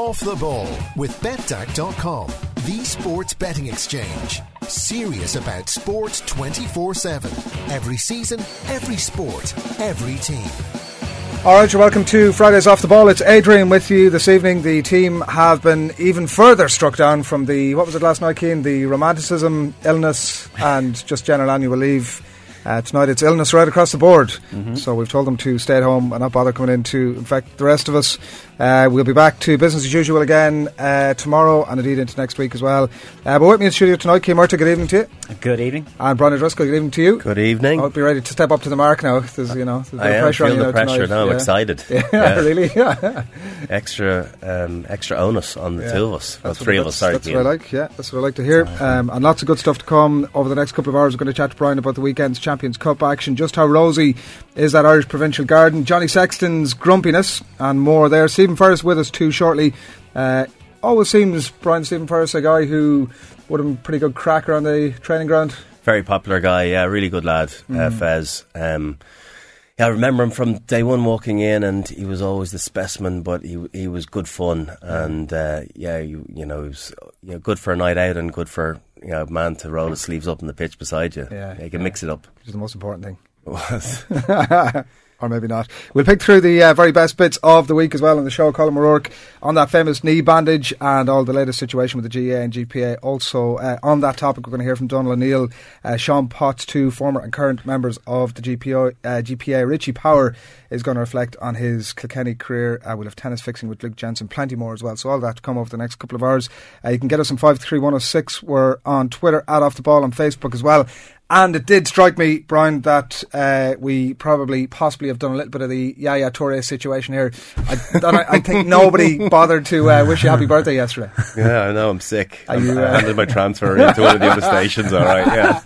Off the Ball with betDAC.com, the sports betting exchange. Serious about sport 24 7. Every season, every sport, every team. All right, you're welcome to Fridays Off the Ball. It's Adrian with you this evening. The team have been even further struck down from the, what was it last night, Keane? The romanticism, illness, and just general annual leave uh, tonight it's illness right across the board, mm-hmm. so we've told them to stay at home and not bother coming in to infect the rest of us. Uh, we'll be back to business as usual again uh, tomorrow and indeed into next week as well. Uh, but with me in the studio tonight, Kim Murta, good evening to you. Good evening. And Brian Driscoll, good evening to you. Good evening. I'll be ready to step up to the mark now. There's, you know, there's I am pressure feel on the pressure tonight. now. Yeah. I'm excited. Yeah, Yeah. really. Yeah. extra, um, extra onus on the Yeah. two of us. Well, That's three what, of us. that's- Sorry, That's Ian. what I like. Yeah, that's what I like to hear. Um, and lots of good stuff to come over the next couple of hours. We're going to chat to Brian about the weekend's Champions Cup action. Just how rosy is that Irish provincial garden? Johnny Sexton's grumpiness and more there. Stephen Ferris with us too shortly. Uh, always seems Brian Stephen Ferris a guy who would have been pretty good cracker on the training ground. Very popular guy. Yeah, really good lad. Mm. Uh, Fez. Um, yeah, I remember him from day one walking in, and he was always the specimen, but he he was good fun, and uh, yeah, you you know, he was you know, good for a night out and good for you know, man to roll his sleeves up in the pitch beside you. Yeah, you can yeah. mix it up. Which is the most important thing. It was. or maybe not. We'll pick through the uh, very best bits of the week as well on the show. Colin O'Rourke on that famous knee bandage and all the latest situation with the GAA and GPA. Also, uh, on that topic, we're going to hear from Donald O'Neill, uh, Sean Potts, two former and current members of the GPO, uh, GPA. Richie Power is going to reflect on his Kilkenny career. Uh, we'll have tennis fixing with Luke Jensen, plenty more as well. So, all that to come over the next couple of hours. Uh, you can get us on 53106. We're on Twitter, at Off the Ball, on Facebook as well. And it did strike me, Brian, that uh, we probably, possibly have done a little bit of the Yaya Toure situation here. I, and I, I think nobody bothered to uh, wish you happy birthday yesterday. yeah, I know. I'm sick. Are I'm, you, I uh, handed my transfer into one of the other stations. All right. Yeah.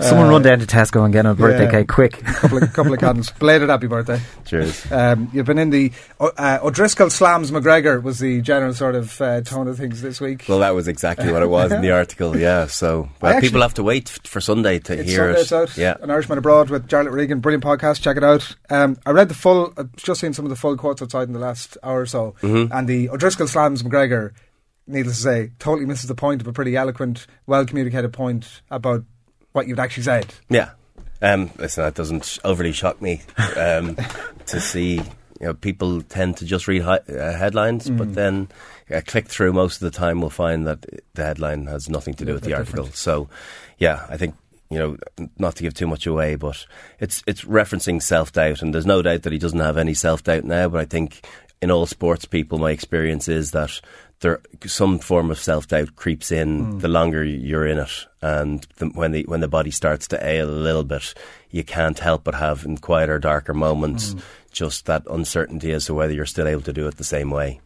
Someone run down to Tesco and get him a birthday yeah. cake quick. couple of couple of candles. Belated happy birthday. Cheers. Um, you've been in the uh, O'Driscoll slams McGregor was the general sort of uh, tone of things this week. Well, that was exactly what it was in the article. Yeah. So, I well, actually- people have to wait for Sunday to It's hear it. out. Yeah. An Irishman Abroad with Jarlath Regan. Brilliant podcast. Check it out. Um, I read the full, I've just seen some of the full quotes outside in the last hour or so. Mm-hmm. And the O'Driscoll slams McGregor, needless to say, totally misses the point of a pretty eloquent, well communicated point about what you'd actually said. Yeah. Um, listen, that doesn't overly shock me um, to see. You know, people tend to just read hi- uh, headlines, Mm. but then uh, click through most of the time will find that the headline has nothing to do with the article. different. So, yeah, I think you know, not to give too much away, but it's it's referencing self doubt, and there's no doubt that he doesn't have any self doubt now. But I think in all sports people, my experience is that there some form of self doubt creeps in the longer you're in it, and the, when the when the body starts to ail a little bit, you can't help but have in quieter, darker moments just that uncertainty as to whether you're still able to do it the same way.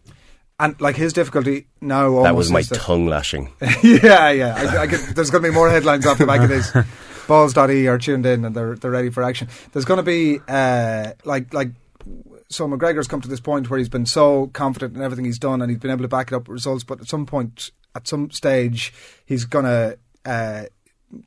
And like his difficulty now that was my that- tongue lashing. yeah, yeah. I, I get, there's going to be more headlines off the back of this. Balls.e are tuned in and they're they're ready for action. There's going to be uh, like like so McGregor's come to this point where he's been so confident in everything he's done and he's been able to back it up with results. But at some point, at some stage, he's going to. Uh,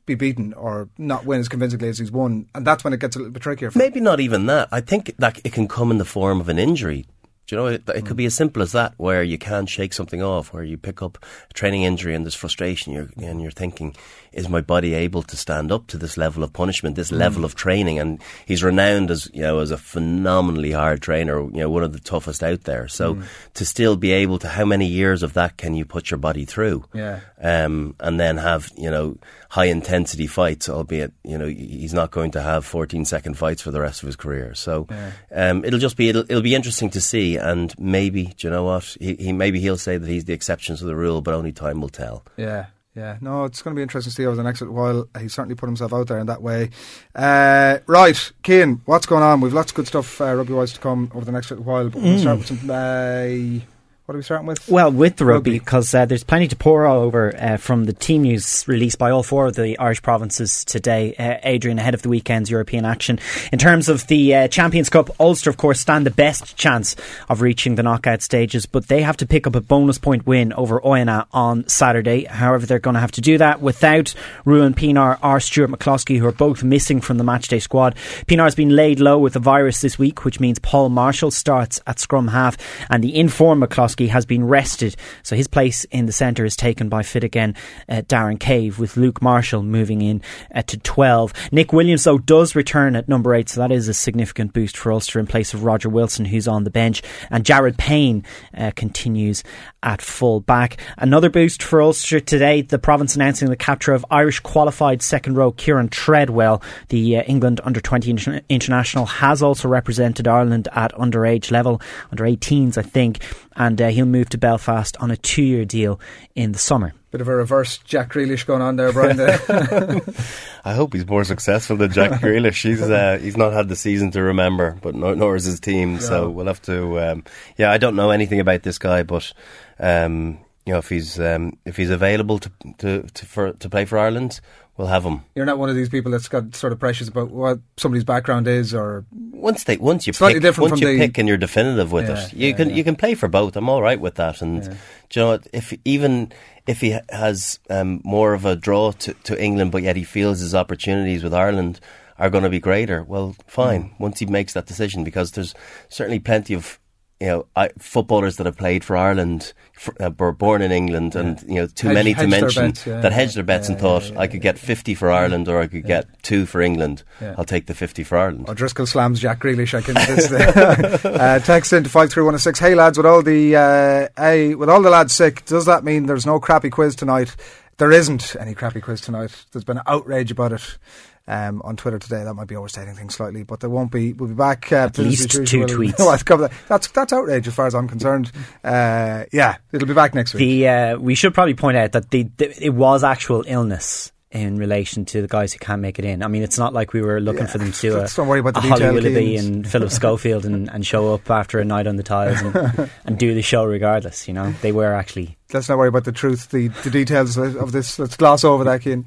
be beaten or not win as convincingly as he's won, and that's when it gets a little bit trickier. For him. Maybe not even that. I think that it can come in the form of an injury. Do you know, it, it could be as simple as that, where you can't shake something off, where you pick up a training injury and there's frustration, you're, and you're thinking, is my body able to stand up to this level of punishment, this level of training? And he's renowned as, you know, as a phenomenally hard trainer, you know, one of the toughest out there. So to still be able to, how many years of that can you put your body through? Yeah. um, and then have you know high intensity fights. Albeit you know he's not going to have 14 second fights for the rest of his career. So um, it'll just be it'll, it'll be interesting to see. And maybe do you know what he, he maybe he'll say that he's the exception to the rule, but only time will tell. Yeah, yeah. No, it's going to be interesting to see over the next little while. He certainly put himself out there in that way. Uh, right, Keane, what's going on? We've lots of good stuff uh, rugby wise to come over the next while, but we'll start with some uh, What are we starting with? Well, with the rugby, because uh, there's plenty to pour over uh, from the team news released by all four of the Irish provinces today. Uh, Adrian, ahead of the weekend's European action. In terms of the uh, Champions Cup, Ulster, of course, stand the best chance of reaching the knockout stages, but they have to pick up a bonus point win over Oyonnax on Saturday. However, they're going to have to do that without Ruan Pienaar or Stuart McCloskey, who are both missing from the matchday squad. Pienaar has been laid low with the virus this week, which means Paul Marshall starts at scrum half, and the informed McCloskey has been rested, so his place in the centre is taken by fit again uh, Darren Cave, with Luke Marshall moving in uh, to 12. Nick Williams, though, does return at number 8, so that is a significant boost for Ulster in place of Roger Wilson, who's on the bench, and Jared Payne uh, continues at full back. Another boost for Ulster today, the province announcing the capture of Irish qualified second row Kieran Treadwell, the uh, England under 20 inter- international, has also represented Ireland at underage level, under 18s, I think, and uh, he'll move to Belfast on a two year deal in the summer. Bit of a reverse Jack Grealish going on there, Brian. I hope he's more successful than Jack Grealish. He's uh, he's not had the season to remember, but nor, nor is his team. So we'll have to. Um, yeah, I don't know anything about this guy, but um, you know if he's um, if he's available to to to, for, to play for Ireland, we'll have him. You're not one of these people that's got sort of pressures about what somebody's background is, or Once they once you Slightly pick different once you the- pick and you're definitive with Yeah, it, you yeah, can yeah. you can play for both. I'm all right with that. And do you know what? If even if he has um, more of a draw to, to England, but yet he feels his opportunities with Ireland are going to be greater, well, fine. Mm. Once he makes that decision, because there's certainly plenty of you know I, footballers that have played for Ireland, for, uh, were born in England, and you know too Hedge- many to mention bets, yeah, that yeah. hedged their bets and Yeah, thought yeah, yeah, I could get 50 for Ireland or I could get two for England. Yeah. I'll take the 50 for Ireland. O'Driscoll slams Jack Grealish. I can. Uh, text into five three one six. Hey lads, with all the uh, hey, with all the lads sick, does that mean there's no crappy quiz tonight? There isn't any crappy quiz tonight. There's been outrage about it. Um, on Twitter today, that might be overstating things slightly, but there won't be. We'll be back. Uh, At least two usual. tweets. Cover that. That's that's outrage as far as I'm concerned. Uh, yeah, it'll be back next week. The uh, we should probably point out that the, the it was actual illness in relation to the guys who can't make it in. I mean, it's not like we were looking Yeah. for them to do a, don't worry about the a Holly Willoughby and Philip Schofield and, and show up after a night on the tiles and, and do the show regardless. You know, they were actually Let's not worry about the truth, the, the details of this. Let's gloss over that, Keane.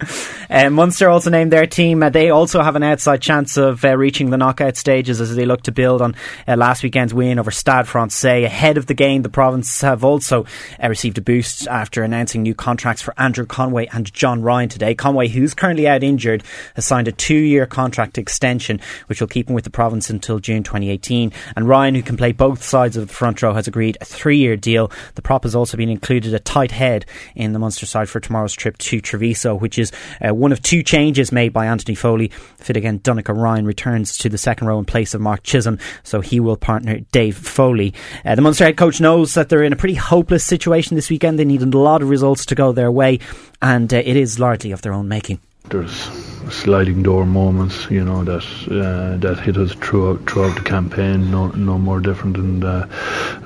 Um, Munster also named their team. Uh, they also have an outside chance of uh, reaching the knockout stages as they look to build on uh, last weekend's win over Stade Francais. Ahead of the game, the province have also uh, received a boost after announcing new contracts for Andrew Conway and John Ryan today. Conway, who's currently out injured, has signed a two-year contract extension, which will keep him with the province until June 2018. And Ryan, who can play both sides of the front row, has agreed a three-year deal. The prop has also been included a tight head in the Munster side for tomorrow's trip to Treviso, which is uh, one of two changes made by Anthony Foley. Fit again, Donnacha Ryan returns to the second row in place of Mark Chisholm, so he will partner Dave Foley. Uh, the Munster head coach knows that they're in a pretty hopeless situation this weekend. They need a lot of results to go their way, and uh, it is largely of their own making. there's sliding door moments, you know, that uh, that hit us throughout throughout the campaign. No, no more different uh,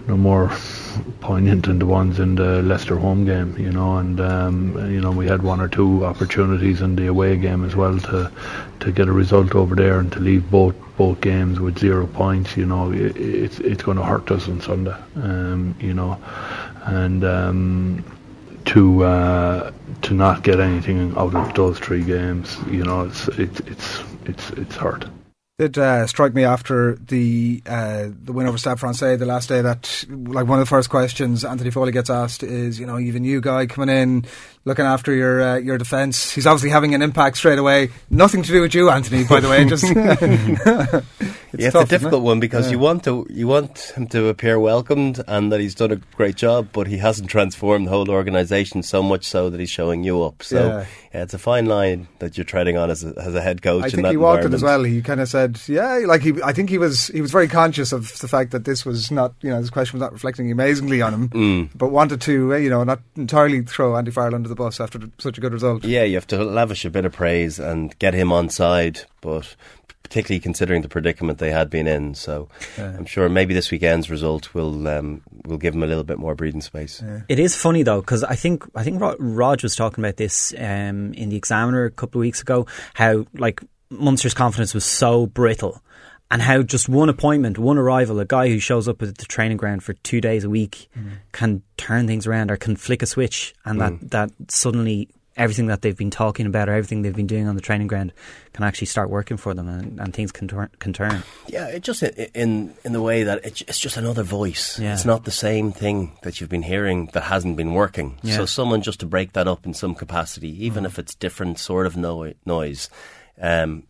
no more poignant than the ones in the Leicester home game, you know. And um, you know, we had one or two opportunities in the away game as well to to get a result over there and to leave both both games with zero points. You know, it, it's it's going to hurt us on Sunday, um, you know, and. Um, to uh, to not get anything out of those three games, you know, it's it's it's it's it's hurt. Did uh, strike me after the uh, the win over Stade Francais the last day that like one of the first questions Anthony Foley gets asked is you know you've a new guy coming in looking after your uh, your defence. He's obviously having an impact straight away. Nothing to do with you Anthony by the way just yeah, it's a difficult it? one because Yeah. you want to you want him to appear welcomed and that he's done a great job, but he hasn't transformed the whole organisation so much so that he's showing you up. So Yeah. yeah, it's a fine line that you're treading on as a, as a head coach. I in think he walked it as well. He kind of said, "Yeah, like he." I think he was. He was very conscious of the fact that this was not. You know, this question was not reflecting amazingly on him, Mm. but wanted to, uh, you know, not entirely throw Andy Farrell under the bus after such a good result. Yeah, you have to lavish a bit of praise and get him on side, but particularly considering the predicament they had been in. So I'm sure maybe this weekend's result will um, will give them a little bit more breathing space. It is funny though because I think I think Ro- Rog was talking about this um, in the Examiner a couple of weeks ago. How like Munster's confidence was so brittle, and how just one appointment, one arrival, a guy who shows up at the training ground for two days a week mm. can turn things around or can flick a switch, and mm. that that suddenly everything that they've been talking about or everything they've been doing on the training ground can actually start working for them and, and things can turn, can turn. Yeah, it just in in the way that it's just another voice. Yeah. It's not the same thing that you've been hearing that hasn't been working. Yeah. So someone just to break that up in some capacity, even mm. if it's different sort of no- noise um,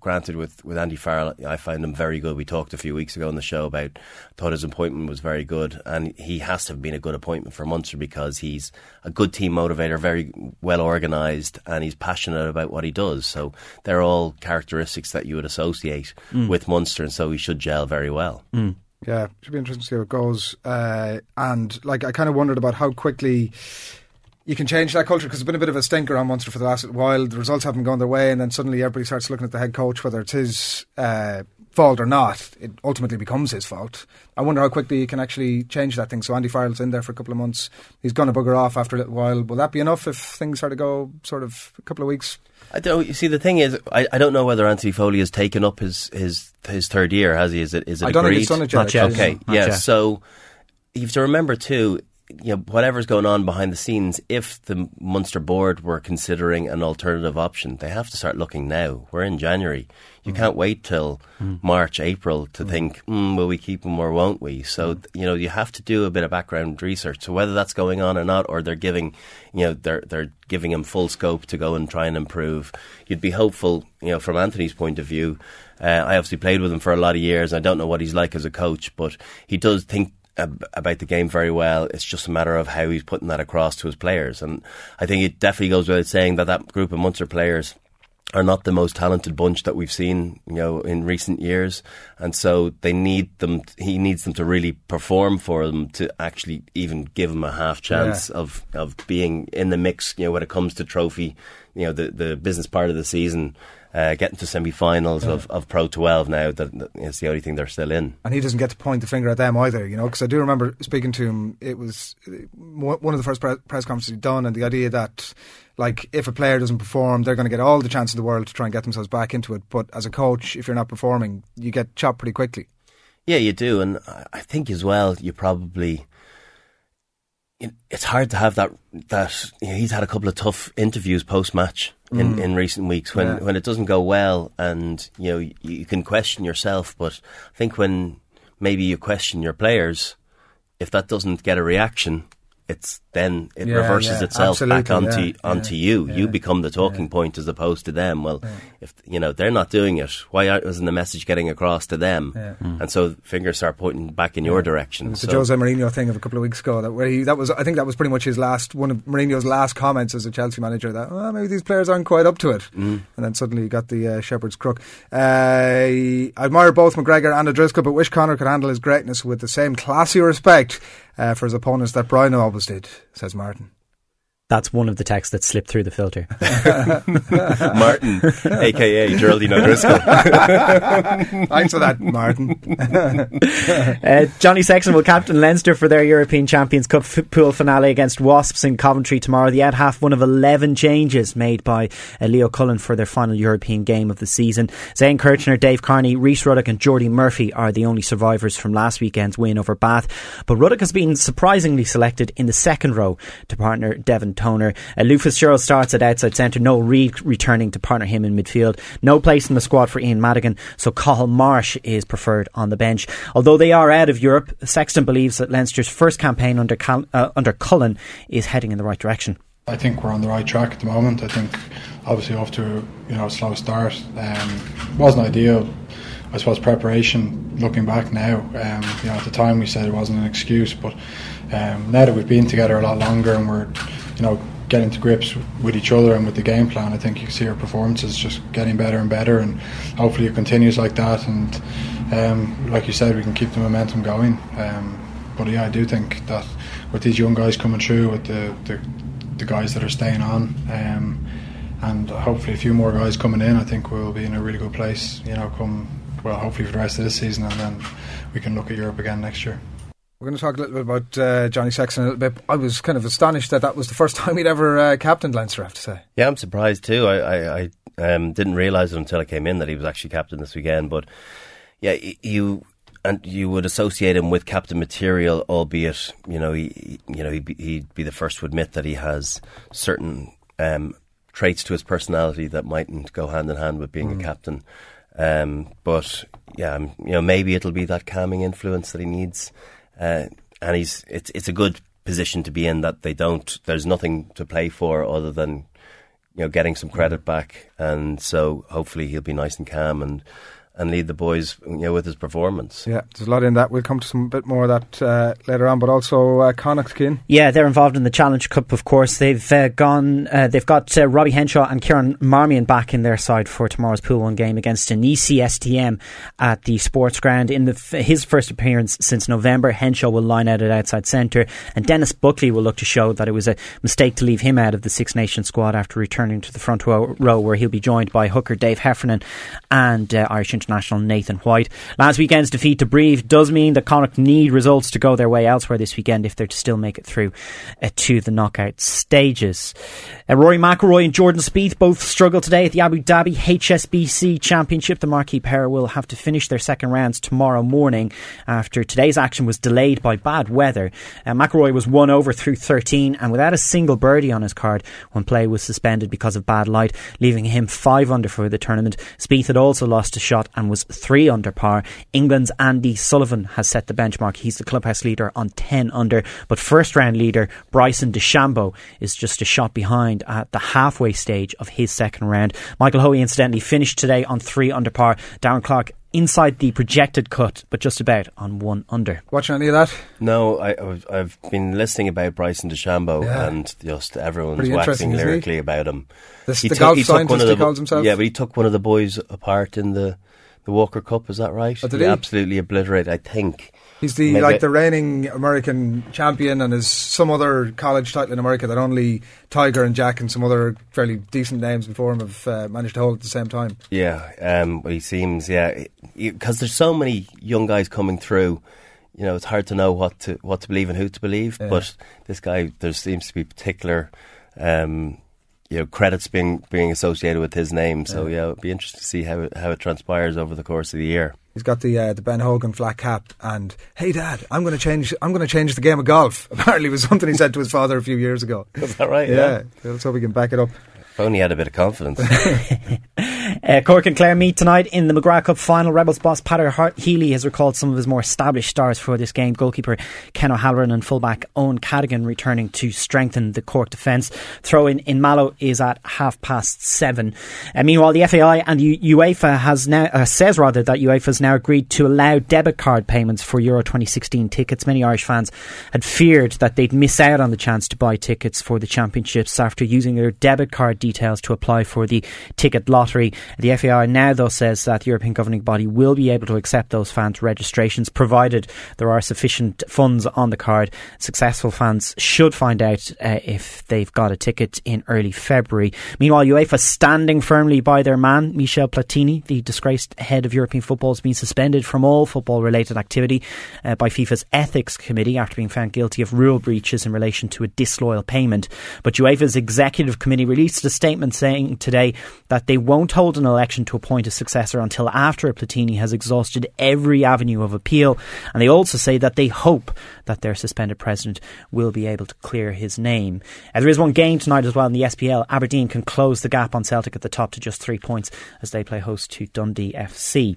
granted, with, with Andy Farrell, I find him very good. We talked a few weeks ago on the show about thought his appointment was very good, and he has to have been a good appointment for Munster because he's a good team motivator, very well organised, and he's passionate about what he does. So they're all characteristics that you would associate mm. with Munster, and so he should gel very well. Mm. Yeah, should be interesting to see how it goes. Uh, and like, I kind of wondered about how quickly you can change that culture because it's been a bit of a stinker on Munster for the last while. The results haven't gone their way, and then suddenly everybody starts looking at the head coach, whether it's his uh, fault or not. It ultimately becomes his fault. I wonder how quickly you can actually change that thing. So Andy Farrell's in there for a couple of months. He's going to bugger off after a little while. Will that be enough if things start to go sort of a couple of weeks? I don't. You see, the thing is, I, I don't know whether Anthony Foley has taken up his his his third year. Has he? Is it is it I don't agreed? think he's done it yet. Okay, Not yeah. Yet. So you have to remember too you know, whatever's going on behind the scenes, if the Munster board were considering an alternative option, they have to start looking now. We're in January. You mm. can't wait till mm. March, April to mm. think, mm, will we keep him or won't we? So, mm. you know, you have to do a bit of background research. So whether that's going on or not, or they're giving, you know, they're, they're giving him full scope to go and try and improve, you'd be hopeful, you know, from Anthony's point of view. Uh, I obviously played with him for a lot of years. I don't know what he's like as a coach, but he does think about the game very well. It's just a matter of how he's putting that across to his players. And I think it definitely goes without saying that that group of Munster players are not the most talented bunch that we've seen, you know, in recent years, and so they need them. He needs them to really perform for them to actually even give them a half chance yeah. of of being in the mix. You know, when it comes to trophy, you know, the the business part of the season uh, getting to semi-finals yeah. of, of Pro 12 now. That, that is the only thing they're still in. And he doesn't get to point the finger at them either, you know, because I do remember speaking to him. It was uh, one of the first press conferences he'd done, and the idea that like if a player doesn't perform, they're going to get all the chance in the world to try and get themselves back into it. But as a coach, if you're not performing, you get chopped pretty quickly. Yeah, you do, and I think as well, you probably it's hard to have that. That you know, he's had a couple of tough interviews post match in, mm. in recent weeks when, yeah. when it doesn't go well, and you know you, you can question yourself. But I think when maybe you question your players, if that doesn't get a reaction, it's then it yeah, reverses yeah, itself back onto yeah, onto you. You become the talking point as opposed to them. Well, if you know they're not doing it, why isn't the message getting across to them? Mm. And so fingers start pointing back in your direction. It's so. the Jose Mourinho thing of a couple of weeks ago that where he that was I think that was pretty much his last one of Mourinho's last comments as a Chelsea manager that oh, maybe these players aren't quite up to it, mm. and then suddenly you got the uh, shepherd's crook. Uh, I admire both McGregor and O'Driscoll, but wish Connor could handle his greatness with the same classy respect uh, for his opponents that Brian always did, says Martin. That's one of the texts that slipped through the filter. Martin, aka Geraldine O'Driscoll. Thanks for that, Martin. uh, Johnny Sexton will captain Leinster for their European Champions Cup f- pool finale against Wasps in Coventry tomorrow. The out half one of 11 changes made by uh, Leo Cullen for their final European game of the season. Zane Kirchner, Dave Kearney, Rhys Ruddock, and Jordi Murphy are the only survivors from last weekend's win over Bath. But Ruddock has been surprisingly selected in the second row to partner Devin Toner. Uh, Lou starts at outside centre. Noel Reid returning to partner him in midfield. No place in the squad for Ian Madigan, so Cathal Marsh is preferred on the bench. Although they are out of Europe, Sexton believes that Leinster's first campaign under Cal- uh, under Cullen is heading in the right direction. I think we're on the right track at the moment. I think obviously after you know a slow start, um, wasn't ideal. I suppose preparation. Looking back now, um, you know at the time we said it wasn't an excuse, but um, now that we've been together a lot longer and we're you know, getting to grips with each other and with the game plan, I think you can see our performances just getting better and better, and hopefully it continues like that. And um, like you said, we can keep the momentum going. Um, but yeah, I do think that with these young guys coming through, with the the, the guys that are staying on, um, and hopefully a few more guys coming in, I think we'll be in a really good place. You know, come well, hopefully for the rest of this season, and then we can look at Europe again next year. We're going to talk a little bit about uh, Johnny Sexton a little bit. I was kind of astonished that that was the first time he'd ever uh, captained Leinster, I have to say. Yeah, I'm surprised too. I, I, I um, didn't realise it until I came in that he was actually captain this weekend. But yeah, you and you would associate him with captain material, albeit you know he you know he'd be, he'd be the first to admit that he has certain um, traits to his personality that mightn't go hand in hand with being mm. a captain. Um, but yeah, you know maybe it'll be that calming influence that he needs, uh, and he's it's it's a good position to be in that they don't. There's nothing to play for other than you know getting some credit back, and so hopefully he'll be nice and calm and and lead the boys you know, with his performance. Yeah, there's a lot in that. We'll come to some bit more of that uh, later on, but also uh, Connacht, Keane. Yeah, they're involved in the Challenge Cup, of course. They've uh, gone. Uh, they've got uh, Robbie Henshaw and Kieran Marmion back in their side for tomorrow's Pool One game against Enisei STM at the Sports Ground. In the, his first appearance since November, Henshaw will line out at outside centre, and Denis Buckley will look to show that it was a mistake to leave him out of the Six Nations squad after returning to the front row, row where he'll be joined by hooker Dave Heffernan and uh, Irish International international Nathan White. Last weekend's defeat to Brive does mean that Connacht need results to go their way elsewhere this weekend if they're to still make it through uh, to the knockout stages. Uh, Rory McIlroy and Jordan Spieth both struggle today at the Abu Dhabi HSBC Championship. The marquee pair will have to finish their second rounds tomorrow morning after today's action was delayed by bad weather. Uh, McIlroy was one over through 13 and without a single birdie on his card when play was suspended because of bad light, leaving him five under for the tournament. Spieth had also lost a shot and was three under par. England's Andy Sullivan has set the benchmark. He's the clubhouse leader on 10 under, but first round leader Bryson DeChambeau is just a shot behind at the halfway stage of his second round. Michael Hoey incidentally finished today on three under par. Darren Clarke inside the projected cut, but just about on one under. Watching any of that? No, I, have been listening about Bryson DeChambeau yeah. and just everyone's Pretty waxing lyrically about him. This, he the golf he scientist he calls himself? Yeah, but he took one of the boys apart in the the Walker Cup. Is that right? Oh, he, he, absolutely obliterated. I think he's the Maybe like the reigning American champion, and has some other college title in America that only Tiger and Jack and some other fairly decent names before him have uh, managed to hold at the same time. Yeah, um, he seems yeah because there's so many young guys coming through. You know, it's hard to know what to what to believe and who to believe. Yeah. But this guy, there seems to be particular. Um, you know credits being being associated with his name. So yeah, it'd be interesting to see how it, how it transpires over the course of the year. He's got the uh, the Ben Hogan flat cap and hey dad, I'm going to change I'm going to change the game of golf. Apparently, was something he said to his father a few years ago. Is that right? Yeah. yeah. Let's hope we can back it up. If only he had a bit of confidence. Uh, Cork and Clare meet tonight in the McGrath Cup final. Rebels boss Peadar Healy has recalled some of his more established stars for this game. Goalkeeper Ken O'Halloran and fullback Eoin Cadogan returning to strengthen the Cork defence. Throw in in Mallow is at half past seven. Uh, meanwhile, the FAI and U- UEFA has now uh, says rather that UEFA has now agreed to allow debit card payments for Euro 2016 tickets. Many Irish fans had feared that they'd miss out on the chance to buy tickets for the championships after using their debit card details to apply for the ticket lottery. The FAI now, though, says that the European governing body will be able to accept those fans' registrations provided there are sufficient funds on the card. Successful fans should find out uh, if they've got a ticket in early February. Meanwhile, UEFA standing firmly by their man, Michel Platini, the disgraced head of European football, has been suspended from all football related activity uh, by FIFA's Ethics Committee after being found guilty of rule breaches in relation to a disloyal payment. But UEFA's executive committee released a statement saying today that they won't hold an election to appoint a successor until after Platini has exhausted every avenue of appeal. And they also say that they hope that their suspended president will be able to clear his name. Uh, there is one game tonight as well in the SPL. Aberdeen can close the gap on Celtic at the top to just three points as they play host to Dundee FC.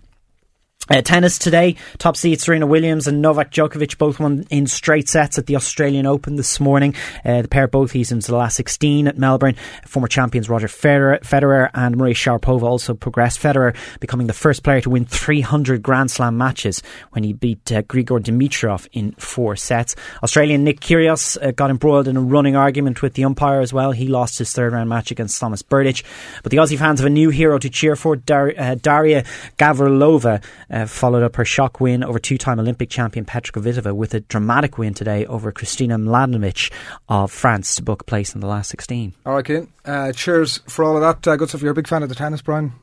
Uh, tennis today, top seeds Serena Williams and Novak Djokovic both won in straight sets at the Australian Open this morning. Uh, the pair both eased into the last 16 at Melbourne. Former champions Roger Federer, Federer and Maria Sharapova also progressed. Federer becoming the first player to win 300 Grand Slam matches when he beat uh, Grigor Dimitrov in four sets. Australian Nick Kyrgios uh, got embroiled in a running argument with the umpire as well. He lost his third round match against Thomas Berdych. But the Aussie fans have a new hero to cheer for, Dar- uh, Daria Gavrilova uh, followed up her shock win over two-time Olympic champion Petra Kvitova with a dramatic win today over Kristina Mladenovic of France to book a place in the last 16. All right, Keane. Uh, cheers for all of that. Uh, good stuff. You're a big fan of the tennis, Brian?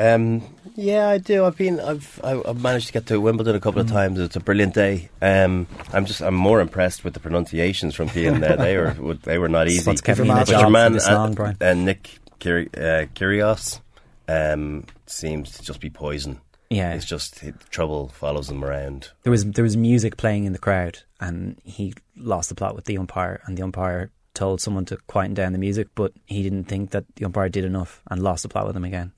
Um, yeah, I do. I've been, I've, I've managed to get to Wimbledon a couple mm. of times. It's a brilliant day. Um, I'm just, I'm more impressed with the pronunciations from Keane there. They were, they were not easy. What's Kevin But your man, and, and, Nick Kyrgios, um, seems to just be poison. Yeah. it's just it, trouble follows them around. There was there was music playing in the crowd, and he lost the plot with the umpire, and the umpire told someone to quieten down the music, but he didn't think that the umpire did enough and lost the plot with him again.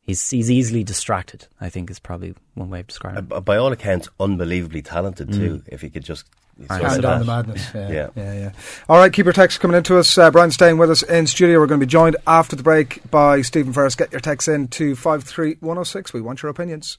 He's he's easily distracted. I think is probably one way of describing. Uh, by all accounts, unbelievably talented too. If he could just Calm sort of down the madness. Yeah, Yeah. yeah, yeah. All right, keep your texts coming into us. Uh, Brian staying with us in studio. We're going to be joined after the break by Stephen Ferris. Get your texts in to 53106. We want your opinions.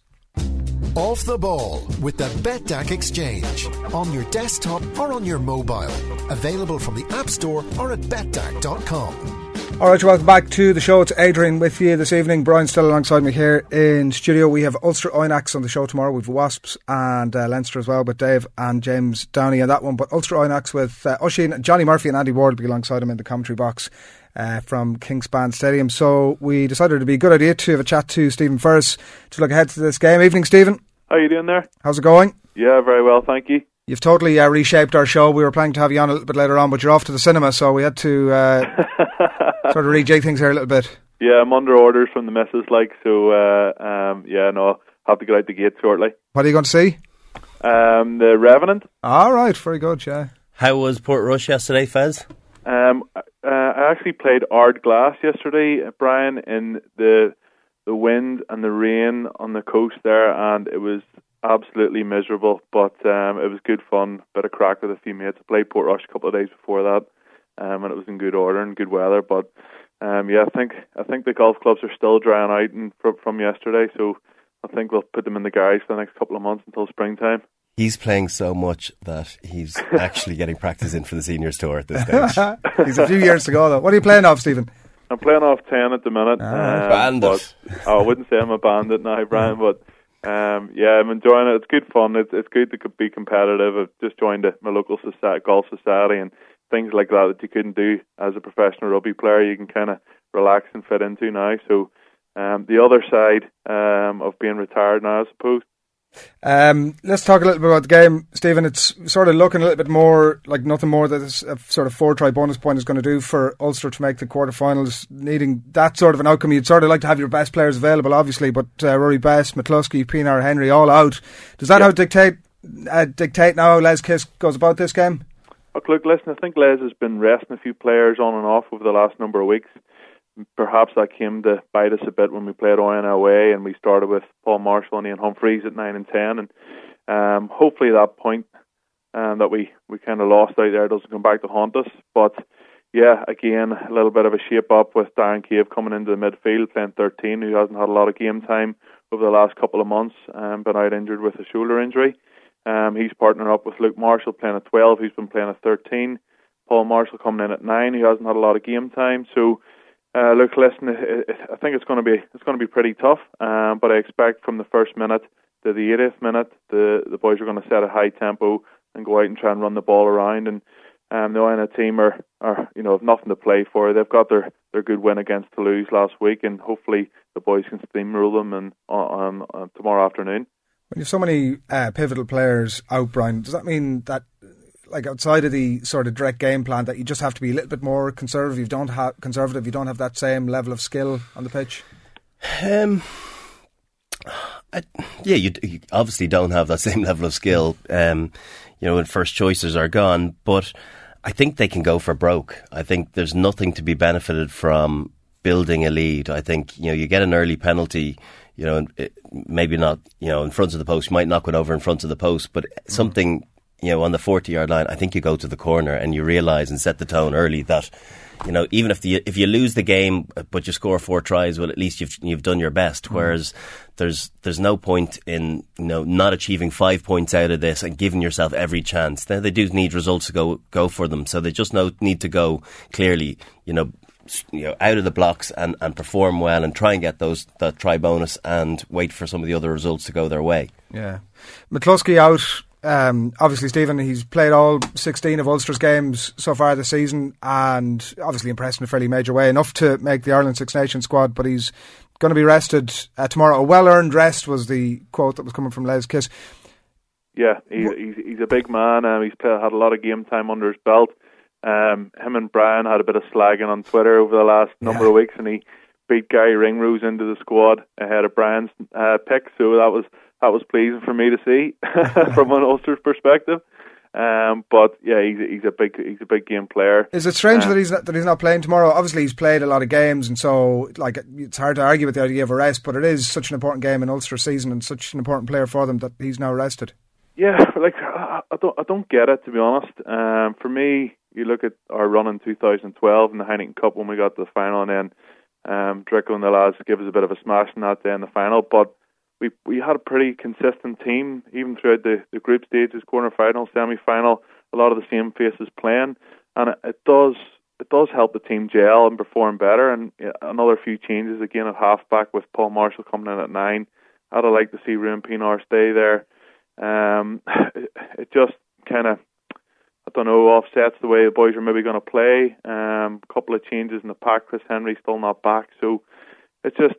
Off the ball with the BetDAC Exchange on your desktop or on your mobile. Available from the App Store or at betdac.com. All right, welcome back to the show. It's Adrian with you this evening. Brian still alongside me here in studio. We have Ulster Oyonnax on the show tomorrow. We've Wasps and uh, Leinster as well, but Dave and James Downey on that one. But Ulster Oyonnax with uh, Oisin, Johnny Murphy and Andy Ward will be alongside him in the commentary box uh, from Kingspan Stadium. So we decided it'd be a good idea to have a chat to Stephen Ferris to look ahead to this game. Evening, Stephen. How are you doing there? How's it going? Yeah, very well, thank you. You've totally uh, reshaped our show. We were planning to have you on a little bit later on, but you're off to the cinema, so we had to uh, sort of rejig things here a little bit. Yeah, I'm under orders from the missus, like so. Uh, um, yeah, no, have to get out the gate shortly. What are you going to see? Um, the Revenant. All right, very good, yeah. How was Portrush yesterday, Fez? Um, uh, I actually played Ardglass yesterday, uh, Brian, in the the wind and the rain on the coast there, and it was absolutely miserable. But um, it was good fun, bit of crack with a few mates. I played Portrush a couple of days before that, um, and it was in good order and good weather. But um, yeah, I think I think the golf clubs are still drying out and from, from yesterday, so I think we'll put them in the garage for the next couple of months until springtime. He's playing so much that he's actually getting practice in for the seniors tour at this stage. He's a few years to go, though. What are you playing off, Stephen? I'm playing off ten at the minute. Ah. um, Bandit. but- oh, I wouldn't say I'm a bandit now, Brian, but um, yeah, I'm enjoying it. It's good fun. It's it's good to be competitive. I've just joined a, my local society, golf society and things like that that you couldn't do as a professional rugby player. You can kind of relax and fit into now. So um, the other side um, of being retired now, I suppose. Um, let's talk a little bit about the game, Stephen. It's sort of looking a little bit more like nothing more that this a sort of four try bonus point is going to do for Ulster to make the quarterfinals. Needing that sort of an outcome, you'd sort of like to have your best players available, obviously. But uh, Rory Best, McCloskey, Pienaar, Henry, all out. Does that how dictate uh, dictate now how Les Kiss goes about this game? Look, look, listen, I think Les has been resting a few players on and off over the last number of weeks. Perhaps that came to bite us a bit when we played Oyen away and we started with Paul Marshall and Ian Humphreys at 9 and 10. And um, hopefully that point um, that we, we kind of lost out there doesn't come back to haunt us. But yeah, again, a little bit of a shape up with Darren Cave coming into the midfield, playing 13, who hasn't had a lot of game time over the last couple of months, um, been out injured with a shoulder injury. Um, he's partnering up with Luke Marshall playing at 12, who's been playing at 13. Paul Marshall coming in at 9, who hasn't had a lot of game time. So, uh, look, listen, I think it's going to be it's going to be pretty tough. Um, but I expect from the first minute to the 80th minute, the the boys are going to set a high tempo and go out and try and run the ball around. And um, the Iona team are, are you know have nothing to play for. They've got their, their good win against Toulouse last week, and hopefully the boys can steamroll them and on, on, on tomorrow afternoon. When you have so many uh, pivotal players out, Brian, does that mean that, like outside of the sort of direct game plan, that you just have to be a little bit more conservative? You don't have conservative. You don't have that same level of skill on the pitch. Um, I, yeah, you, you obviously don't have that same level of skill. Um, you know, when first choices are gone, but I think they can go for broke. I think there's nothing to be benefited from building a lead. I think you know you get an early penalty. You know, maybe not. You know, in front of the post, you might knock it over in front of the post, but something. You know, on the forty-yard line, I think you go to the corner and you realise and set the tone early that you know, even if the if you lose the game but you score four tries, well, at least you've you've done your best. Mm-hmm. Whereas there's there's no point in you know not achieving five points out of this and giving yourself every chance. Now they do need results to go go for them, so they just know, need to go clearly. You know. You know, out of the blocks and, and perform well, and try and get those that try bonus, and wait for some of the other results to go their way. Yeah, McCloskey out. Um, obviously, Stephen, he's played all 16 of Ulster's games so far this season and obviously impressed in a fairly major way, enough to make the Ireland Six Nations squad, but he's going to be rested uh, tomorrow. A well earned rest was the quote that was coming from Les Kiss. Yeah, he's he's, he's a big man. Um, he's played, had a lot of game time under his belt. Um, him and Brian had a bit of slagging on Twitter over the last number Yeah. of weeks, and he beat Garry Ringrose into the squad ahead of Brian's uh, pick. So that was that was pleasing for me to see from an Ulster's perspective. Um, but yeah, he's, he's a big he's a big game player. Is it strange uh, that he's not, that he's not playing tomorrow? Obviously, he's played a lot of games, and so like it's hard to argue with the idea of a rest. But it is such an important game in Ulster season, and such an important player for them that he's now rested. Yeah, like I, I don't I don't get it to be honest. Um, for me, you look at our run in 2012 in the Heineken Cup when we got to the final, and then um, Drico and the lads gave us a bit of a smash in that day in the final, but we we had a pretty consistent team even throughout the, the group stages, quarter final, semi final. A lot of the same faces playing, and it, it does it does help the team gel and perform better. And another few changes again at halfback with Paul Marshall coming in at nine. I'd liked to see Ruan Pienaar stay there. Um, it, it just kind of I don't know, offsets the way the boys are maybe going to play. Um, a couple of changes in the pack. Chris Henry still not back, so it's just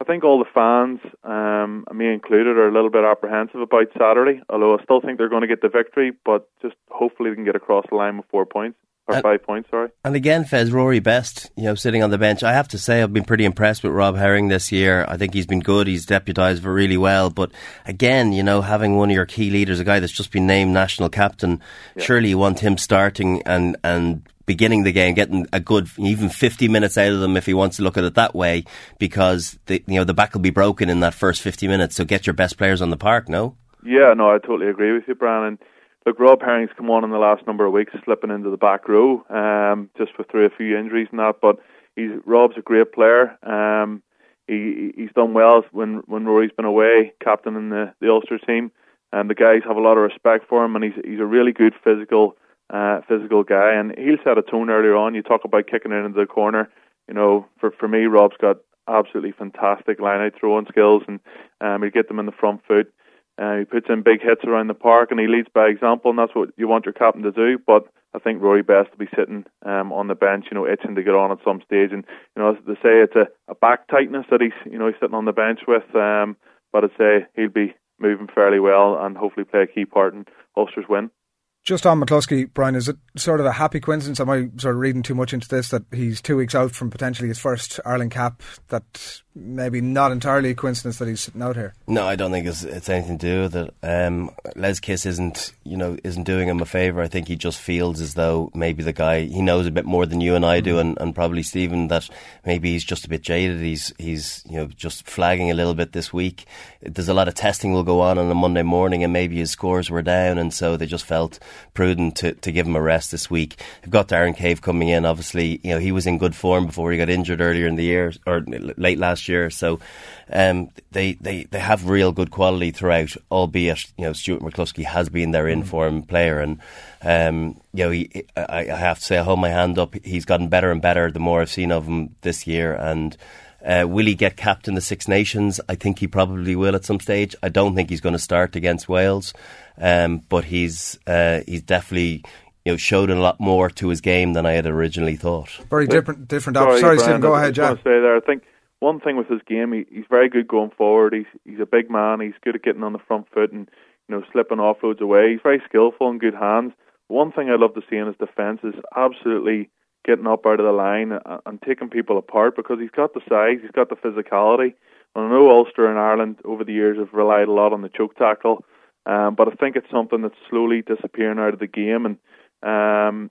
I think all the fans, um, me included, are a little bit apprehensive about Saturday. Although I still think they're going to get the victory, but just hopefully they can get across the line with four points or and, five points. Sorry. And again, Fez Rory Best, you know, sitting on the bench. I have to say, I've been pretty impressed with Rob Herring this year. I think he's been good. He's deputised really well. But again, you know, having one of your key leaders, a guy that's just been named national captain, yeah. surely you want him starting and and beginning the game, getting a good even 50 minutes out of them if he wants to look at it that way, because the, you know the back will be broken in that first 50 minutes. So get your best players on the park. No. Yeah, no, I totally agree with you, Brian. look, Rob Herring's come on in the last number of weeks, slipping into the back row, um, just for through a few injuries and that. But he's Rob's a great player. Um, he he's done well when when Rory's been away, captain in the the Ulster team, and the guys have a lot of respect for him. And he's he's a really good physical uh, physical guy, and he'll set a tone earlier on. You talk about kicking it into the corner. You know, for for me, Rob's got absolutely fantastic line out throwing skills, and um, he'll get them in the front foot. Uh, he puts in big hits around the park, and he leads by example, and that's what you want your captain to do. But I think Rory Best will be sitting um, on the bench, you know, itching to get on at some stage. And you know, they say it's a, a back tightness that he's, you know, he's sitting on the bench with. Um, but I'd say he'll be moving fairly well and hopefully play a key part in Ulster's win. Just on McCloskey, Brian, is it sort of a happy coincidence? Am I sort of reading too much into this that he's two weeks out from potentially his first Ireland cap? That maybe not entirely a coincidence that he's sitting out here. No, I don't think it's, it's anything to do with it. Um, Les Kiss isn't, you know, isn't doing him a favour. I think he just feels as though maybe the guy he knows a bit more than you and I do, mm. and, and probably Stephen that maybe he's just a bit jaded. He's he's you know just flagging a little bit this week. There's a lot of testing will go on on a Monday morning, and maybe his scores were down, and so they just felt prudent to, to give him a rest this week. They've got Darren Cave coming in. Obviously, you know he was in good form before he got injured earlier in the year or late last year. So um, they, they, they have real good quality throughout, albeit you know Stuart McCloskey has been their in form player, and um, you know he, I, I, have to say I hold my hand up. He's gotten better and better the more I've seen of him this year, and. Uh, will he get capped in the Six Nations? I think he probably will at some stage. I don't think he's going to start against Wales, um, but he's uh, he's definitely you know, showed a lot more to his game than I had originally thought. Very different, different. Sorry, Sorry Stephen, go ahead, Jack. Say there, I think one thing with his game, he, he's very good going forward. He's he's a big man. He's good at getting on the front foot and you know slipping offloads away. He's very skillful and good hands. One thing I love to see in his defence is absolutely getting up out of the line and, and taking people apart because he's got the size, he's got the physicality. And I know Ulster and Ireland over the years have relied a lot on the choke tackle, um, but I think it's something that's slowly disappearing out of the game. And um,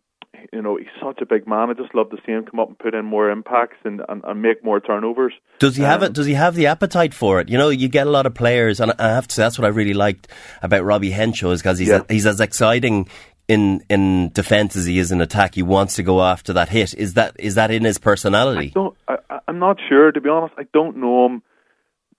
you know, he's such a big man. I just love to see him come up and put in more impacts and, and, and make more turnovers. Does he have um, it? Does he have the appetite for it? You know, you get a lot of players, and I have to say that's what I really liked about Robbie Henshaw is because he's yeah. a, he's as exciting in in defence as he is in attack. He wants to go after that hit. Is that is that in his personality? I don't. I, I'm not sure to be honest. I don't know him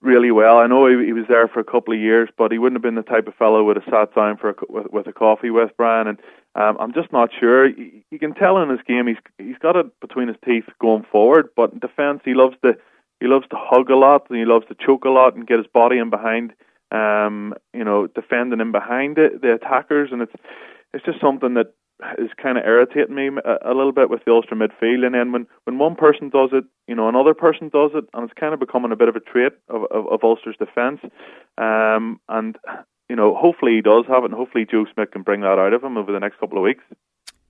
really well. I know he, he was there for a couple of years, but he wouldn't have been the type of fellow would have sat down for a, with, with a coffee with Brian. And um, I'm just not sure. You can tell in his game he's he's got it between his teeth going forward, but in defence he loves to he loves to hug a lot and he loves to choke a lot and get his body in behind, um, you know, defending in behind the, the attackers, and it's it's just something that is kind of irritating me a, a, little bit with the Ulster midfield. And then when, when one person does it, you know, another person does it, and it's kind of becoming a bit of a trait of, of, of Ulster's defence. Um, and you know, hopefully he does have it, and hopefully Joe Schmidt can bring that out of him over the next couple of weeks.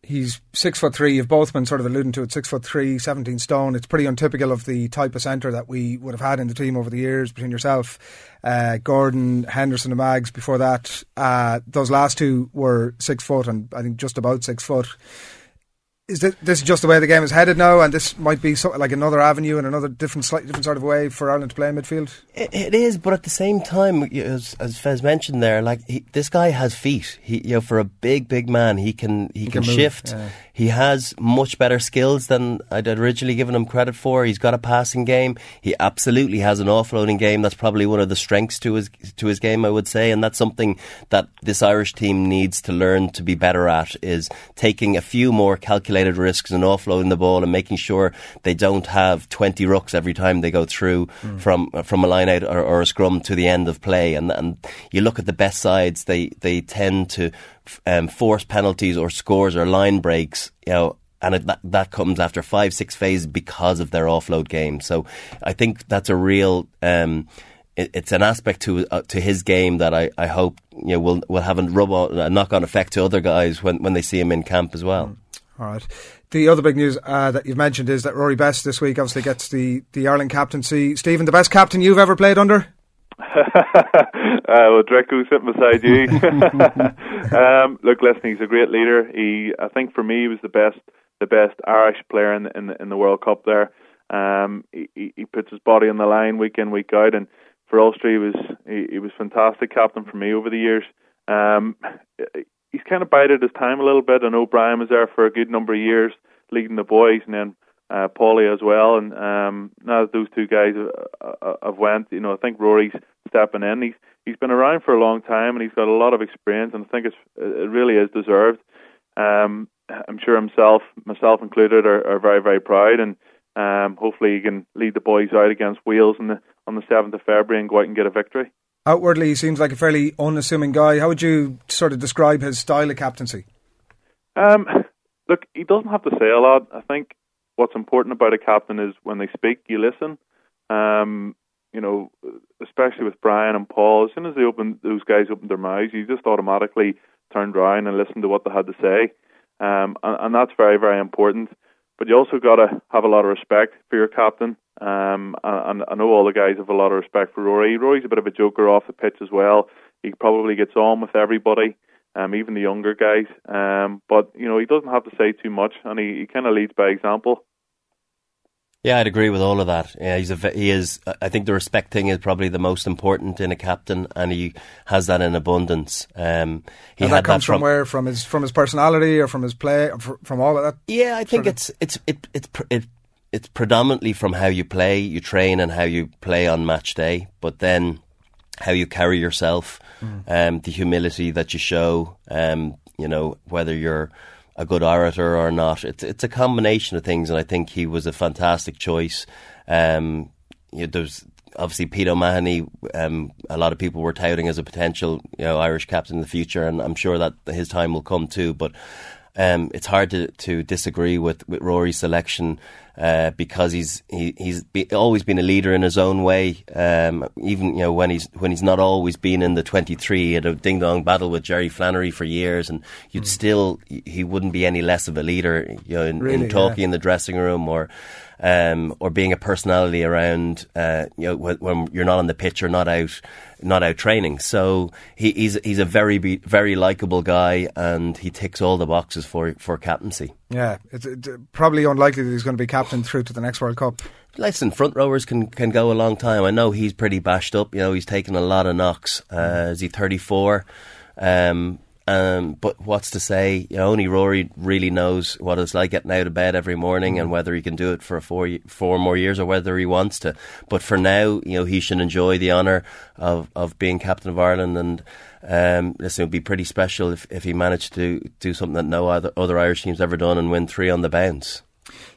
He's six foot three. You've both been sort of alluding to it. Six foot three, 17 stone. It's pretty untypical of the type of centre that we would have had in the team over the years between yourself, uh, Gordon, Henderson, and Maggs. Before that, uh, those last two were six foot and I think just about six foot is this, this just the way the game is headed now, and this might be like another avenue and another different, slightly different sort of way for Ireland to play in midfield? it, it is, but at the same time, as, as Fez mentioned there, like he, this guy has feet. He, you know, for a big, big man, he can he, he can, can shift. Yeah. He has much better skills than I'd originally given him credit for. He's got a passing game. He absolutely has an offloading game. That's probably one of the strengths to his to his game, I would say, and that's something that this Irish team needs to learn to be better at. Is taking a few more calculated risks and offloading the ball and making sure they don't have twenty rucks every time they go through mm. from from a line out or, or a scrum to the end of play. And and you look at the best sides, they they tend to um, force penalties or scores or line breaks, you know, and it, that, that comes after five, six phases because of their offload game. So I think that's a real. Um, it, it's an aspect to uh, to his game that I, I hope you know will will have a rub on, a knock on effect to other guys when, when they see him in camp as well. All right. The other big news uh, that you've mentioned is that Rory Best this week obviously gets the, the Ireland captaincy. Stephen, the best captain you've ever played under? uh, well, Drico sitting beside you. um, look, listen, he's a great leader. He, I think, for me, he was the best, the best Irish player in the, in the, in the World Cup. There, um, he, he puts his body on the line week in, week out, and for Ulster, he was he, he was fantastic captain for me over the years. Um, he's kind of bided his time a little bit. I know Brian was there for a good number of years, leading the boys, and then uh, Paulie as well. And um, now those two guys have, uh, uh, have went, you know, I think Rory's stepping in. He's he's been around for a long time and he's got a lot of experience, and I think it's it really is deserved. Um, I'm sure himself, myself included, are, are very very proud, and um, hopefully he can lead the boys out against Wales on the on the seventh of February and go out and get a victory. Outwardly, he seems like a fairly unassuming guy. How would you sort of describe his style of captaincy? Um, look, he doesn't have to say a lot. I think what's important about a captain is when they speak, you listen. Um, you know, especially with Brian and Paul, as soon as they open those guys opened their mouths, you just automatically turned around and listened to what they had to say, um, and, and that's very very important. But you also got to have a lot of respect for your captain. Um, and, and I know all the guys have a lot of respect for Rory. Rory's a bit of a joker off the pitch as well. He probably gets on with everybody um, even the younger guys. Um, but you know, he doesn't have to say too much, and he, he kind of leads by example. Yeah, I'd agree with all of that. Yeah, he's a, he is. I think the respect thing is probably the most important in a captain, and he has that in abundance. Um, he and that comes that from, from, where? From his from his personality, or from his play, from all of that. Yeah, I think it's it's it, it's it, it's predominantly from how you play, you train, and how you play on match day. But then how you carry yourself, mm. um, the humility that you show, um, you know, whether you're a good orator or not. It's it's a combination of things, and I think he was a fantastic choice. Um, you know, there's obviously Pete O'Mahony. Um, a lot of people were touting as a potential, you know, Irish captain in the future, and I'm sure that his time will come too. But um, it's hard to, to disagree with, with Rory's selection uh, because he's he, he's be, always been a leader in his own way. Um, even you know when he's when he's not always been in the twenty three, he had a ding dong battle with Jerry Flannery for years, and you'd mm. still he wouldn't be any less of a leader, you know, in, really, in talking yeah. in the dressing room or. Um, or being a personality around, uh, you know, when, when, you're not on the pitch or not out, not out training. So he, he's he's a very very likable guy, and he ticks all the boxes for for captaincy. Yeah, it's, it's probably unlikely that he's going to be captain through to the next World Cup. Listen, front rowers can, can go a long time. I know he's pretty bashed up. You know, he's taken a lot of knocks. Uh, is he 34? Um, um, but what's to say? You know, only Rory really knows what it's like getting out of bed every morning and whether he can do it for four four more years or whether he wants to. But for now, you know, he should enjoy the honour of, of being captain of Ireland and. Um, listen, it would be pretty special if, if he managed to do something that no other, other Irish team's ever done and win three on the bounce.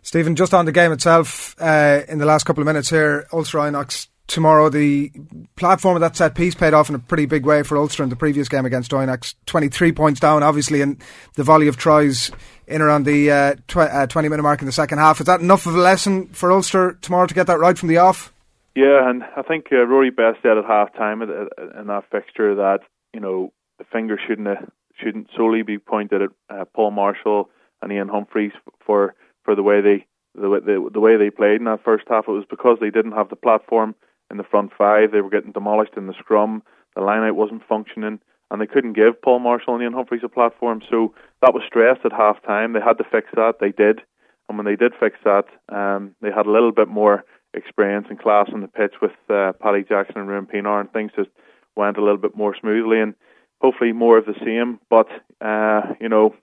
Stephen, just on the game itself, uh, in the last couple of minutes here, Ulster Oyonnax tomorrow. The platform of that set piece paid off in a pretty big way for Ulster in the previous game against Oyonnax. 23 points down, obviously, and the volley of tries in around the uh, tw- uh, 20 minute mark in the second half. Is that enough of a lesson for Ulster tomorrow to get that right from the off? Yeah, and I think uh, Rory Best said at half time in that fixture that, you know, the finger shouldn't shouldn't solely be pointed at uh, Paul Marshall and Ian Humphreys for for the way they the, the the way they played in that first half. It was because they didn't have the platform in the front five. They were getting demolished in the scrum. The lineout wasn't functioning, and they couldn't give Paul Marshall and Ian Humphreys a platform. So that was stressed at half time. They had to fix that. They did, and when they did fix that, um, they had a little bit more experience and class on the pitch with uh, Paddy Jackson and Ruan Pienaar, and things just went a little bit more smoothly and hopefully more of the same. But uh, you know,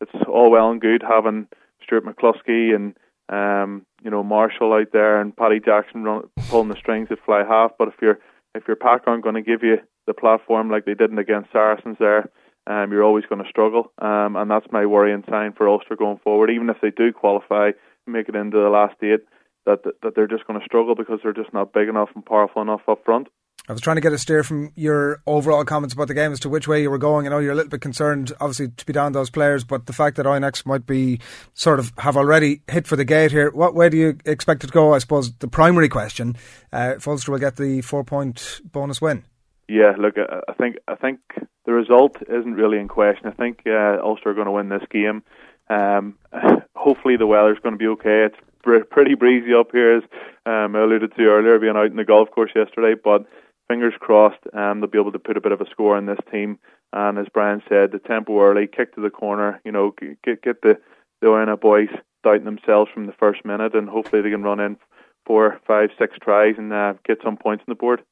it's all well and good having Stuart McCloskey and um, you know Marshall out there and Paddy Jackson run, pulling the strings at fly half. But if your if your pack aren't going to give you the platform like they didn't against Saracens there, um, you're always going to struggle. Um, and that's my worrying sign for Ulster going forward. Even if they do qualify, make it into the last eight, that that they're just going to struggle because they're just not big enough and powerful enough up front. I was trying to get a steer from your overall comments about the game as to which way you were going. I know you're a little bit concerned, obviously, to be down those players, but the fact that Oyonnax might be sort of have already hit for the gate here, what way do you expect it to go? I suppose the primary question, uh, if Ulster will get the four point bonus win. Yeah, look, I think I think the result isn't really in question. I think uh, Ulster are going to win this game. Um, hopefully, the weather's going to be okay. It's pretty breezy up here, as um, I alluded to earlier, being out in the golf course yesterday, but fingers crossed um, they'll be able to put a bit of a score on this team. And as Brian said, the tempo early, kick to the corner, you know, get get the the Oyonnax boys doubting themselves from the first minute, and hopefully they can run in four, five, six tries and uh, get some points on the board.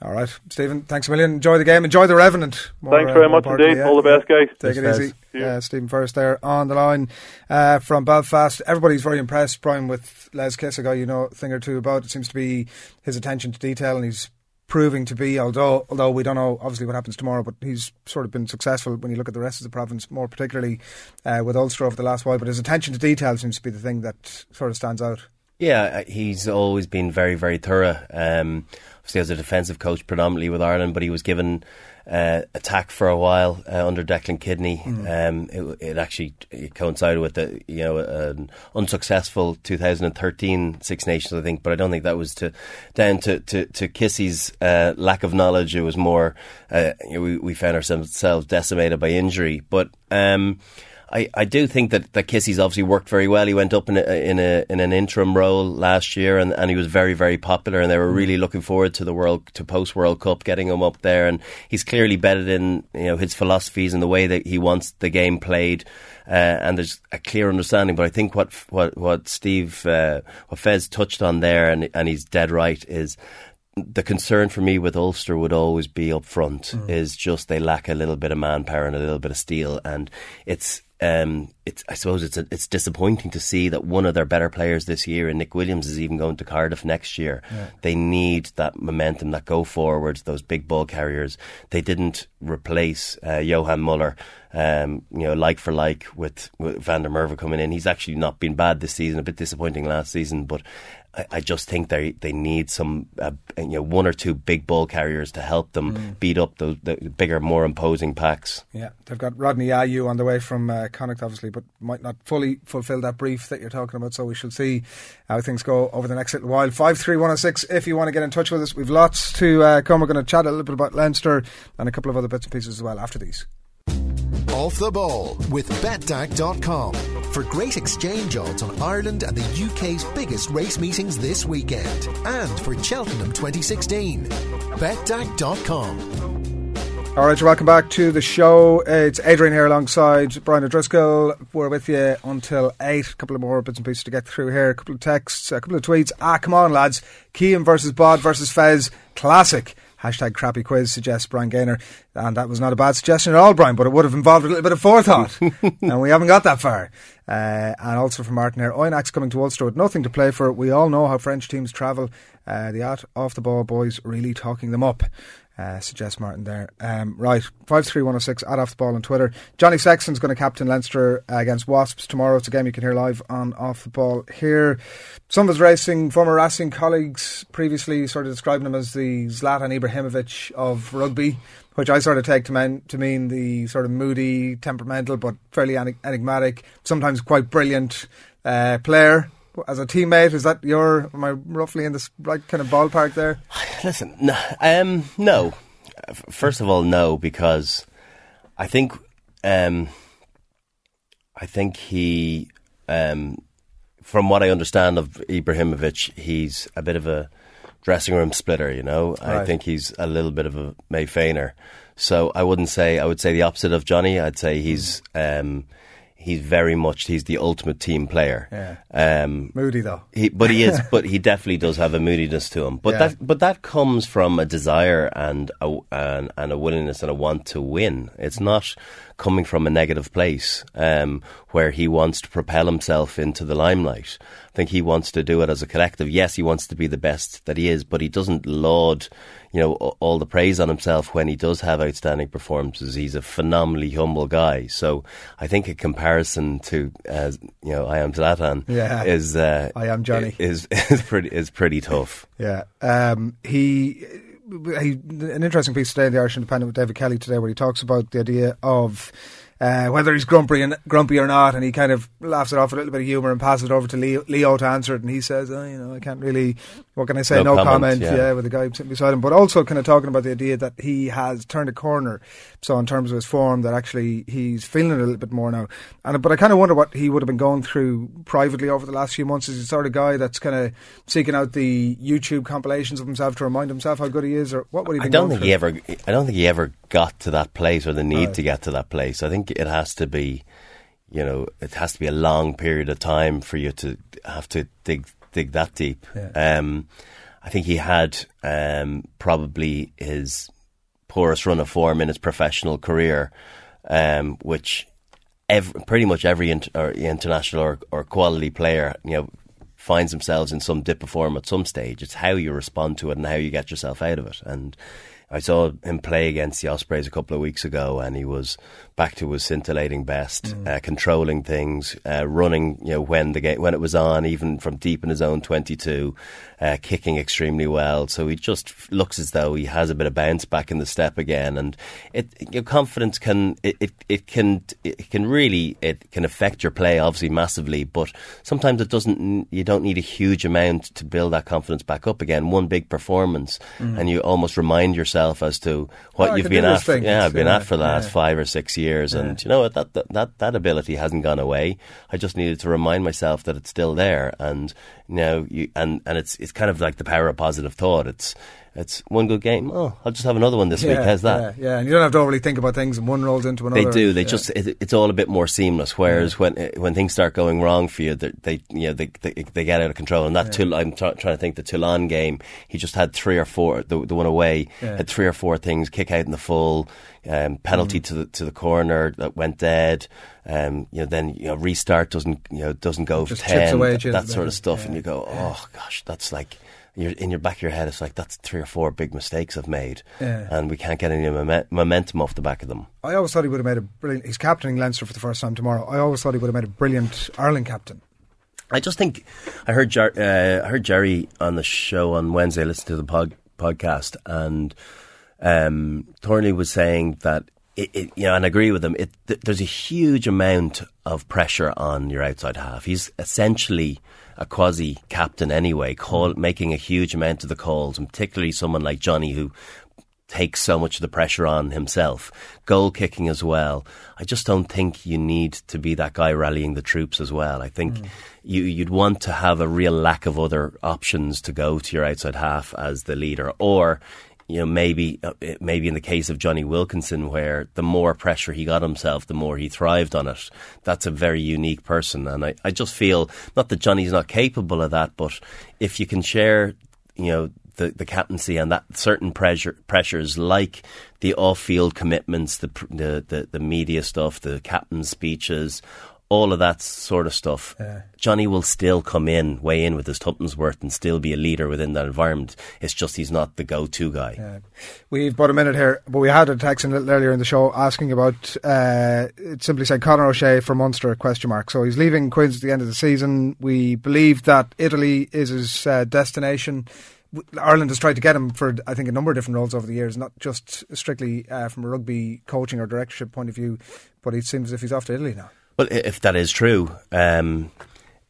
All right, Stephen. Thanks a million. Enjoy the game. Enjoy the Revenant. More, thanks very uh, much indeed. Yeah. All the best, guys. Take it easy. Uh, Stephen Ferris there on the line uh, from Belfast. Everybody's very impressed, Brian, with Les Kiss, a guy you know a thing or two about. It seems to be his attention to detail, and he's proving to be, although although we don't know obviously what happens tomorrow, but he's sort of been successful when you look at the rest of the province, more particularly uh, with Ulster over the last while. But his attention to detail seems to be the thing that sort of stands out. Yeah, uh, he's always been very, very thorough. Um, obviously, as a defensive coach, predominantly with Ireland, but he was given uh, attack for a while uh, under Declan Kidney. Mm. Um, it, it, actually it coincided with the you know an unsuccessful 2013 Six Nations, I think, but I don't think that was to down to to, to Kissy's uh, lack of knowledge. It was more uh, you know, we we found ourselves decimated by injury, but. Um, I, I do think that, that Kissy's obviously worked very well. He went up in a, in a in an interim role last year, and, and he was very very popular. And they were really looking forward to the world to post World Cup, getting him up there. And he's clearly bedded in you know his philosophies and the way that he wants the game played. Uh, and there's a clear understanding. But I think what what what Steve uh, what Fez touched on there, and and he's dead right, is the concern for me with Ulster would always be up front mm. is just they lack a little bit of manpower and a little bit of steel, and it's um, it's I suppose it's a, it's disappointing to see that one of their better players this year, and Nick Williams, is even going to Cardiff next year. Yeah. They need that momentum, that go forwards, those big ball carriers. They didn't replace uh, Johan Muller, um, you know, like for like with, with Van der Merwe coming in. He's actually not been bad this season, a bit disappointing last season, but I, I just think they they need some uh, you know one or two big ball carriers to help them mm. beat up the, the bigger, more imposing packs. Yeah, they've got Rodney Ayew on the way from uh, Connacht, obviously, but might not fully fulfil that brief that you're talking about. So we shall see how things go over the next little while. Five three one zero oh six. If you want to get in touch with us, we've lots to uh, come. We're going to chat a little bit about Leinster and a couple of other bits and pieces as well after these. Off the Ball with betdaq.com for great exchange odds on Ireland and the UK's biggest race meetings this weekend and for Cheltenham 2016. betdaq.com. All right, welcome back to the show. It's Adrian here alongside Brian O'Driscoll. We're with you until 8. A couple of more bits and pieces to get through here. A couple of texts, a couple of tweets. Ah, come on, lads. Keane versus Bod versus Fez. Classic. Hashtag crappy quiz suggests Brian Gaynor. And that was not a bad suggestion at all, Brian, but it would have involved a little bit of forethought. and we haven't got that far. Uh, and also from Martin here, Oyonnax coming to Ulster with nothing to play for. We all know how French teams travel. Uh, the at off the ball boys really talking them up. Uh, suggests Martin there. Um, right, 53106 at off the ball on Twitter. Johnny Sexton's going to captain Leinster uh, against Wasps tomorrow. It's a game you can hear live on off the ball here. Some of his racing, former racing colleagues previously sort of describing him as the Zlatan Ibrahimovic of rugby, which I sort of take to mean, to mean the sort of moody, temperamental, but fairly enigmatic, sometimes quite brilliant uh, player as a teammate? Is that your? Am I roughly in the right kind of ballpark there? Listen, no, um, no. First of all, no, because I think um, I think he, um, from what I understand of Ibrahimovic, he's a bit of a dressing room splitter. You know, I think he's a little bit of a mé féiner. So I wouldn't say I would say the opposite of Johnny. I'd say he's um, he's very much he's the ultimate team player. Yeah. Um, Moody though. he, but he is, but he definitely does have a moodiness to him. But Yeah. that, but that comes from a desire and a, and, and a willingness and a want to win. It's not coming from a negative place um, where he wants to propel himself into the limelight. I think he wants to do it as a collective. Yes, he wants to be the best that he is, but he doesn't laud, you know, all the praise on himself when he does have outstanding performances. He's a phenomenally humble guy. So I think a comparison to, uh, you know, I am Zlatan Yeah. is uh, I am Johnny. is is pretty is pretty tough. Yeah. Um, he, he, an interesting piece today in the Irish Independent with David Kelly today, where he talks about the idea of uh, whether he's grumpy and grumpy or not, and he kind of laughs it off with a little bit of humour and passes it over to Leo, Leo to answer it, and he says, oh, you know, I can't really, what can I say, No no, comment, comment, yeah. yeah. with the guy sitting beside him, but also kind of talking about the idea that he has turned a corner, so in terms of his form, that actually he's feeling it a little bit more now, and but I kind of wonder what he would have been going through privately over the last few months. Is he the sort of guy that's kind of seeking out the YouTube compilations of himself to remind himself how good he is, or what would he? I don't think through? he ever. I don't think he ever got to that place or the need Right. to get to that place. I think it has to be, you know, it has to be a long period of time for you to have to dig dig that deep. Yeah. Um, I think he had um, probably his poorest run of form in his professional career, um, which ev pretty much every or international or, or quality player, you know, finds themselves in some dip of form at some stage. It's how you respond to it and how you get yourself out of it. And I saw him play against the Ospreys a couple of weeks ago, and he was back to his scintillating best, uh, controlling things, uh, running. You know when the game when it was on, even from deep in his own twenty-two, uh, kicking extremely well. So he just looks as though he has a bit of bounce back in the step again, and it your confidence can it, it, it can it can really it can affect your play obviously massively, but sometimes it doesn't. You don't need a huge amount to build that confidence back up again. One big performance, and you almost remind yourself as to what Oh, you've been at. Yeah, I've been Yeah, at for the last yeah. five or six years, and you know what? That, that that that ability hasn't gone away. I just needed to remind myself that it's still there, and you know, you and and it's it's kind of like the power of positive thought. It's it's one good game. Oh, I'll just have another one this week. How's that? Yeah, yeah, and you don't have to overly think about things, and one rolls into another. They do. They Yeah. just it, it's all a bit more seamless. Whereas when uh, when things start going wrong for you, they, they you know they, they they get out of control. And that Toul- I'm try trying to think the Toulon game. He just had three or four. The, the one away Yeah. had three or four things. Kick out in the full, um, penalty Mm. to the to the corner that went dead. Um, you know, then you know restart doesn't you know doesn't go Just for ten. that, at you a that sort of stuff, Yeah. and you go, oh gosh, that's like. You're, in your back of your head, it's like that's three or four big mistakes I've made, Yeah. and we can't get any momen- momentum off the back of them. I always thought he would have made a brilliant. He's captaining Leinster for the first time tomorrow. I always thought he would have made a brilliant Ireland captain. I just think I heard Jer- uh, I heard Jerry on the show on Wednesday. Listen to the pod- podcast, and um, Thornley was saying that it, it, you know, and I agree with him. It, th- there's a huge amount of pressure on your outside half. He's essentially a quasi captain anyway, call, making a huge amount of the calls, and particularly someone like Johnny who takes so much of the pressure on himself. Goal kicking as well. I just don't think you need to be that guy rallying the troops as well. I think hmm. you, you'd want to have a real lack of other options to go to your outside half as the leader, or you know maybe uh, maybe in the case of Jonny Wilkinson, where the more pressure he got himself, the more he thrived on it. That's a very unique person, and I, I just feel not that Johnny's not capable of that, but if you can share, you know the, the captaincy and that certain pressure pressures like the off field commitments, the, the the the media stuff, the captain's speeches, all of that sort of stuff. Johnny will still come in, weigh in with his tuppence worth, and still be a leader within that environment. It's just he's not the go to guy. We've about a minute here, but we had a text in a little earlier in the show asking about. Uh, it simply said Conor O'Shea for Munster? Question mark. So he's leaving Quins at the end of the season. We believe that Italy is his uh, destination. Ireland has tried to get him for I think a number of different roles over the years, not just strictly uh, from a rugby coaching or directorship point of view. But it seems as if he's off to Italy now. Well, if that is true, um,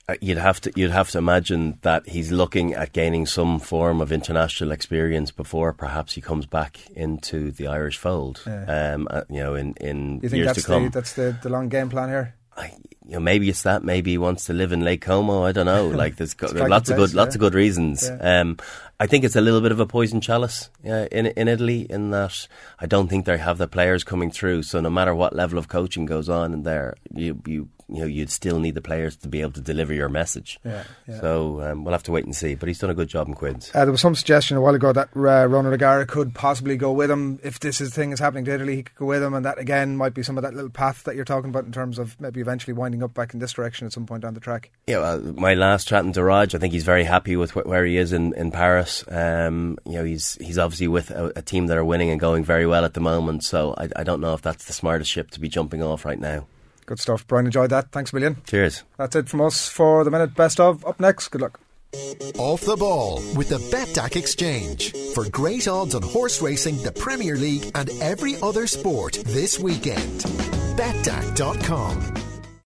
uh, you'd have to you'd have to imagine that he's looking at gaining some form of international experience before perhaps he comes back into the Irish fold. Yeah. Um, uh, you know, in in You think years that's to come. the that's the, the long game plan here? I, you know, maybe it's that. Maybe he wants to live in Lake Como. I don't know. Like there's lots of place, good, lots yeah. of good reasons. Yeah. Um, I think it's a little bit of a poison chalice uh, in in Italy. In that, I don't think they have the players coming through. So no matter what level of coaching goes on in there, you you you know you'd still need the players to be able to deliver your message. Yeah, yeah. So um, we'll have to wait and see. But he's done a good job in Quins. Uh, there was some suggestion a while ago that uh, Ronan could possibly go with him if this is thing is happening to Italy. He could go with him, and that again might be some of that little path that you're talking about in terms of maybe eventually winding up back in this direction at some point down the track. Yeah, well, my last chatting to Rog, I think he's very happy with wh- where he is in, in Paris. Um, you know, he's he's obviously with a, a team that are winning and going very well at the moment. So I, I don't know if that's the smartest ship to be jumping off right now. Good stuff, Brian. Enjoyed that. Thanks a million. Cheers. That's it from us for the minute. Best of. Up next. Good luck. Off the ball with the BetDAQ Exchange. For great odds on horse racing, the Premier League, and every other sport this weekend. BetDAQ.com.